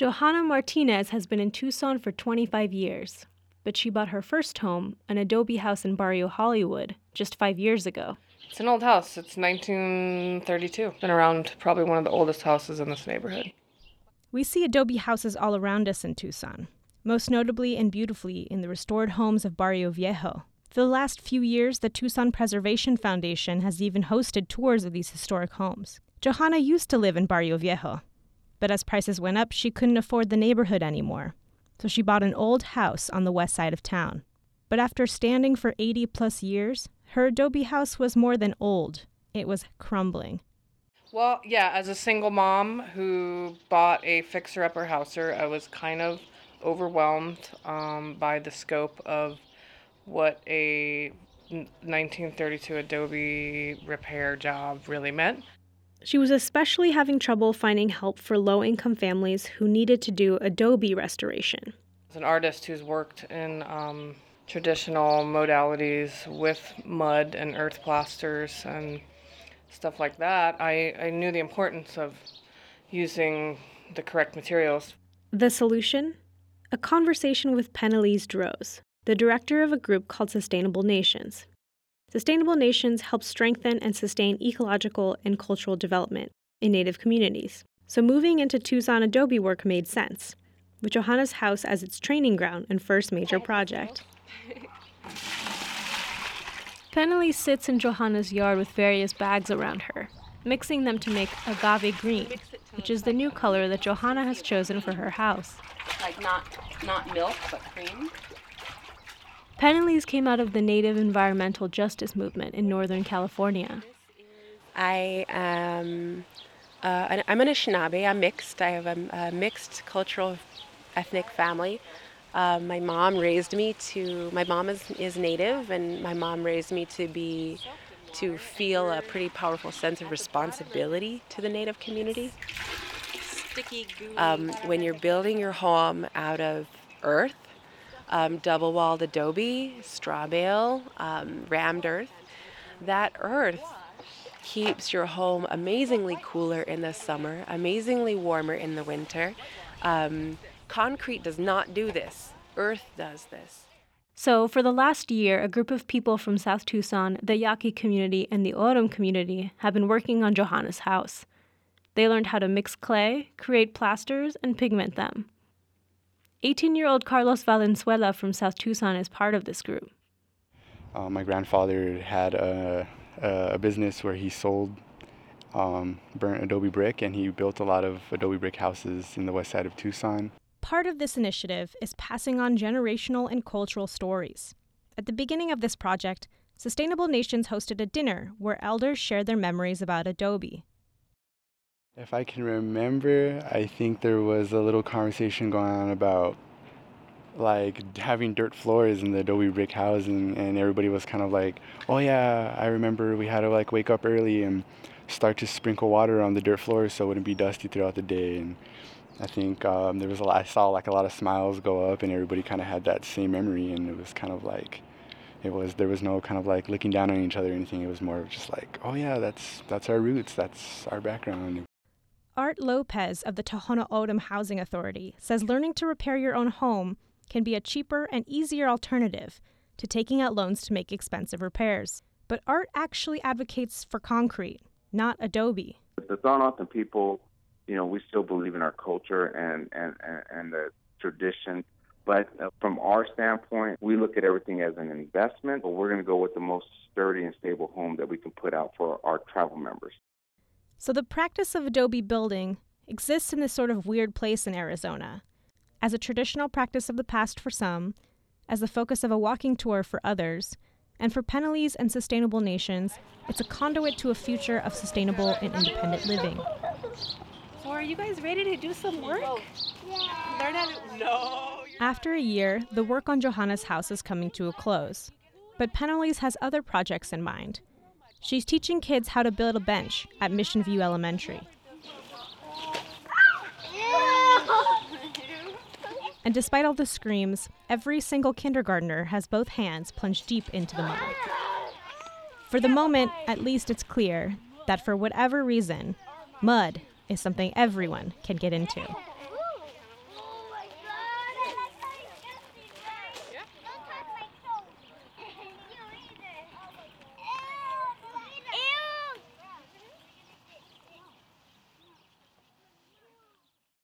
Johanna Martinez has been in Tucson for 25 years, but she bought her first home, an adobe house in Barrio Hollywood, just five years ago. It's an old house. It's 1932. Been around probably one of the oldest houses in this neighborhood. We see adobe houses all around us in Tucson, most notably and beautifully in the restored homes of Barrio Viejo. For the last few years, the Tucson Preservation Foundation has even hosted tours of these historic homes. Johanna used to live in Barrio Viejo, but as prices went up, she couldn't afford the neighborhood anymore. So she bought an old house on the west side of town. But after standing for 80 plus years, her adobe house was more than old, it was crumbling. Well, yeah, as a single mom who bought a fixer upper houser, I was kind of overwhelmed um, by the scope of what a 1932 Adobe repair job really meant. She was especially having trouble finding help for low income families who needed to do Adobe restoration. As an artist who's worked in um, traditional modalities with mud and earth plasters and stuff like that, I, I knew the importance of using the correct materials. The solution? A conversation with Pennelys Droz, the director of a group called Sustainable Nations. Sustainable Nations help strengthen and sustain ecological and cultural development in Native communities. So moving into Tucson Adobe work made sense, with Johanna's house as its training ground and first major project. Pennelys sits in Johanna's yard with various bags around her, mixing them to make agave green, which is the new color that Johanna has chosen for her house. Like not not milk, but cream. Pennelys came out of the Native environmental justice movement in Northern California. I am uh, I'm an Anishinaabe. I'm mixed. I have a, a mixed cultural ethnic family. Uh, my mom raised me to. My mom is is Native, and my mom raised me to be to feel a pretty powerful sense of responsibility to the Native community. Um, when you're building your home out of earth, um, double walled adobe, straw bale, um, rammed earth, that earth keeps your home amazingly cooler in the summer, amazingly warmer in the winter. Um, concrete does not do this, earth does this. So, for the last year, a group of people from South Tucson, the Yaqui community, and the O'odham community have been working on Johanna's house. They learned how to mix clay, create plasters, and pigment them. 18 year old Carlos Valenzuela from South Tucson is part of this group. Uh, my grandfather had a, a, business where he sold um, burnt adobe brick and he built a lot of adobe brick houses in the west side of Tucson. Part of this initiative is passing on generational and cultural stories. At the beginning of this project, Sustainable Nations hosted a dinner where elders shared their memories about adobe. If I can remember, I think there was a little conversation going on about like having dirt floors in the adobe brick house and, and everybody was kind of like oh yeah i remember we had to like wake up early and start to sprinkle water on the dirt floors so it wouldn't be dusty throughout the day. And i think um, there was a lot i saw like a lot of smiles go up and everybody kind of had that same memory and it was kind of like it was there was no kind of like looking down on each other or anything. It was more just like oh yeah that's that's our roots that's our background Art Lopez of the Tohono O'odham Housing Authority says learning to repair your own home can be a cheaper and easier alternative to taking out loans to make expensive repairs. But Art actually advocates for concrete, not adobe. The Tohono people, you know, we still believe in our culture and, and, and, the tradition. But uh, from our standpoint, we look at everything as an investment, but we're going to go with the most sturdy and stable home that we can put out for our travel members. So the practice of adobe building exists in this sort of weird place in Arizona, as a traditional practice of the past for some, as the focus of a walking tour for others, and for Pennelys and Sustainable Nations, it's a conduit to a future of sustainable and independent living. So are you guys ready to do some work? Yeah. Learn how to No. After a year, the work on Johanna's house is coming to a close. But Pennelys has other projects in mind She's teaching kids how to build a bench at Mission View Elementary. And despite all the screams, every single kindergartner has both hands plunged deep into the mud. For the moment, at least it's clear that for whatever reason, mud is something everyone can get into.